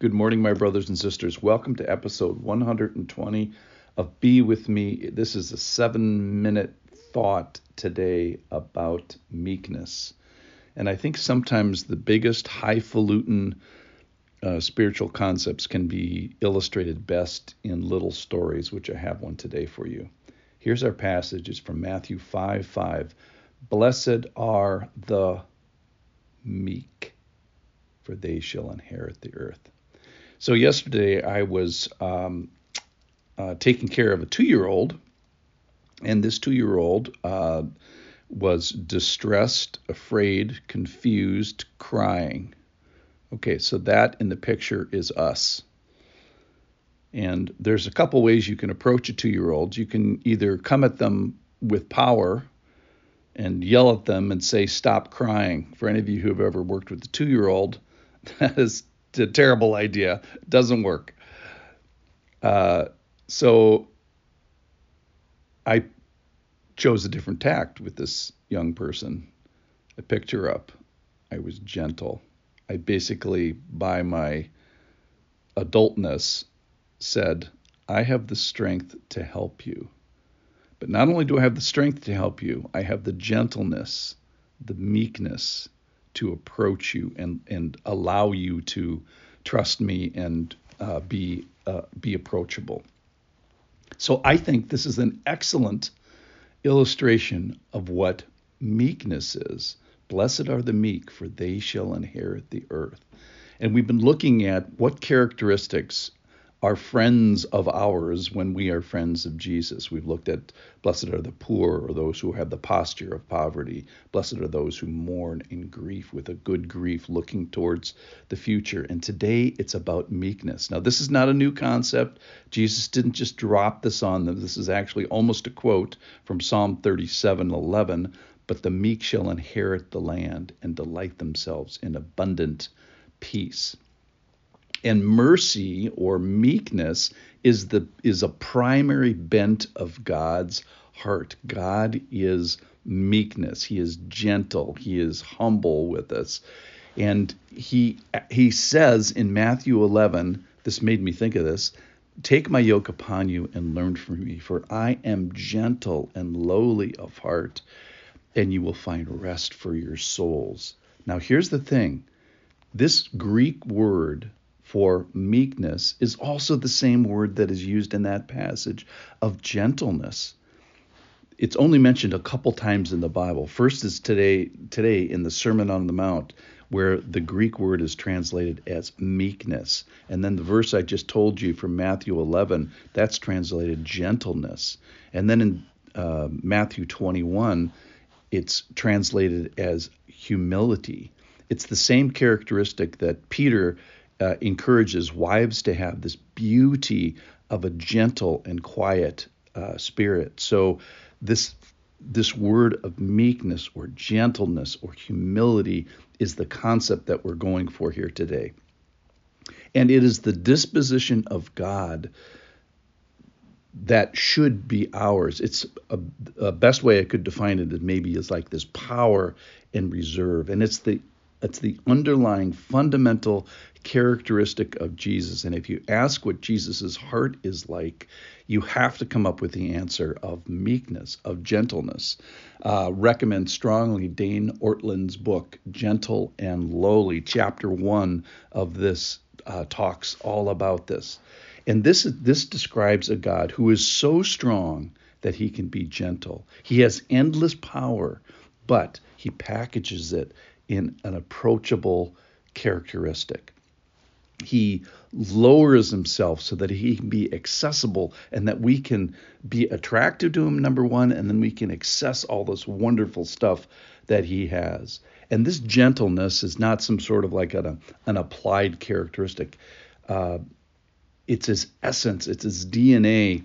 Good morning, my brothers and sisters. Welcome to episode 120 of Be With Me. This is a seven minute thought today about meekness. And I think sometimes the biggest highfalutin uh, spiritual concepts can be illustrated best in little stories, which I have one today for you. Here's our passage. It's from Matthew 5 5. Blessed are the meek, for they shall inherit the earth. So yesterday I was um, uh, taking care of a two-year-old, and this two-year-old uh, was distressed, afraid, confused, crying. Okay, so that in the picture is us. And there's a couple ways you can approach a two-year-old. You can either come at them with power and yell at them and say, "Stop crying." For any of you who have ever worked with a two-year-old, that is a terrible idea. It doesn't work. Uh, so I chose a different tact with this young person. I picked her up. I was gentle. I basically, by my adultness, said, I have the strength to help you. But not only do I have the strength to help you, I have the gentleness, the meekness, to approach you and and allow you to trust me and uh, be uh, be approachable. So I think this is an excellent illustration of what meekness is. Blessed are the meek, for they shall inherit the earth. And we've been looking at what characteristics are friends of ours when we are friends of Jesus. We've looked at blessed are the poor or those who have the posture of poverty. Blessed are those who mourn in grief with a good grief looking towards the future. And today it's about meekness. Now, this is not a new concept. Jesus didn't just drop this on them. This is actually almost a quote from Psalm 37 11. But the meek shall inherit the land and delight themselves in abundant peace and mercy or meekness is the is a primary bent of God's heart. God is meekness. He is gentle. He is humble with us. And he he says in Matthew 11, this made me think of this, take my yoke upon you and learn from me, for I am gentle and lowly of heart, and you will find rest for your souls. Now here's the thing. This Greek word for meekness is also the same word that is used in that passage of gentleness. It's only mentioned a couple times in the Bible. First is today today in the Sermon on the Mount where the Greek word is translated as meekness. And then the verse I just told you from Matthew 11, that's translated gentleness. And then in uh, Matthew 21, it's translated as humility. It's the same characteristic that Peter uh, encourages wives to have this beauty of a gentle and quiet uh, spirit. So this this word of meekness or gentleness or humility is the concept that we're going for here today. And it is the disposition of God that should be ours. It's a, a, best way I could define it is maybe is like this power and reserve, and it's the it's the underlying fundamental characteristic of Jesus. And if you ask what Jesus' heart is like, you have to come up with the answer of meekness, of gentleness. Uh, recommend strongly Dane Ortlund's book, Gentle and Lowly. Chapter one of this uh, talks all about this. And this, this describes a God who is so strong that he can be gentle. He has endless power, but he packages it in an approachable characteristic. He lowers himself so that he can be accessible and that we can be attractive to him, number one, and then we can access all this wonderful stuff that he has. And this gentleness is not some sort of like an, an applied characteristic. Uh, it's his essence, it's his DNA.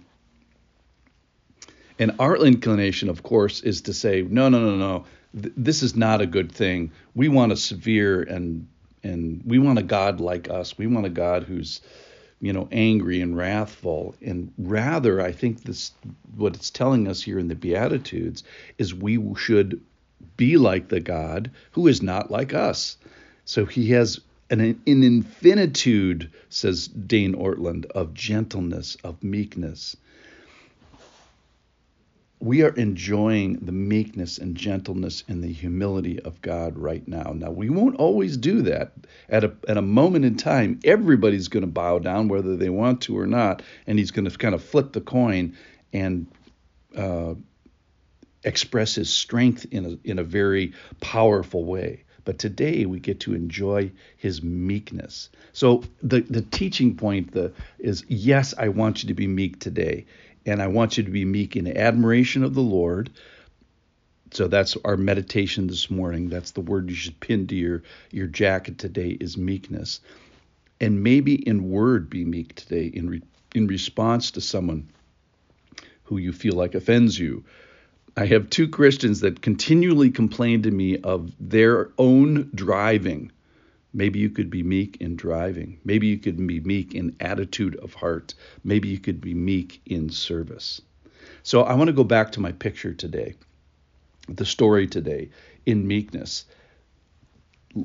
And our inclination, of course, is to say, no, no, no, no, this is not a good thing. We want a severe and and we want a God like us. We want a God who's you know angry and wrathful and rather i think this what it's telling us here in the beatitudes is we should be like the god who is not like us so he has an, an infinitude, says Dane Ortlund, of gentleness, of meekness. We are enjoying the meekness and gentleness and the humility of God right now. Now, we won't always do that. At a, at a moment in time, everybody's going to bow down, whether they want to or not, and He's going to kind of flip the coin and uh, express His strength in a, in a very powerful way. But today we get to enjoy his meekness. So the, the teaching point the, is yes, I want you to be meek today. And I want you to be meek in admiration of the Lord. So that's our meditation this morning. That's the word you should pin to your, your jacket today is meekness. And maybe in word be meek today in, re, in response to someone who you feel like offends you I have two Christians that continually complain to me of their own driving. Maybe you could be meek in driving. Maybe you could be meek in attitude of heart. Maybe you could be meek in service. So I want to go back to my picture today, the story today in meekness.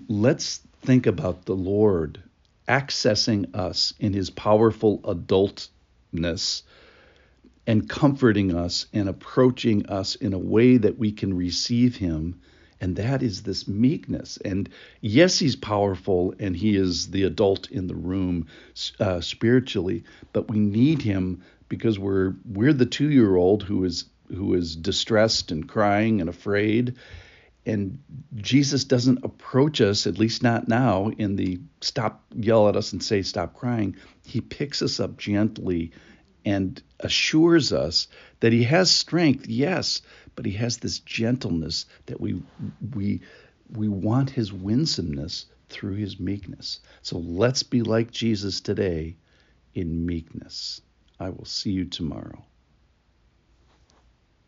Let's think about the Lord accessing us in his powerful adultness and comforting us and approaching us in a way that we can receive him. And that is this meekness. And yes, he's powerful and he is the adult in the room uh, spiritually, but we need him because we're we're the two year old who is who is distressed and crying and afraid. And Jesus doesn't approach us, at least not now, in the stop, yell at us and say, stop crying. He picks us up gently and assures us that he has strength, yes, but he has this gentleness that we we we want his winsomeness through his meekness. So let's be like Jesus today in meekness. I will see you tomorrow.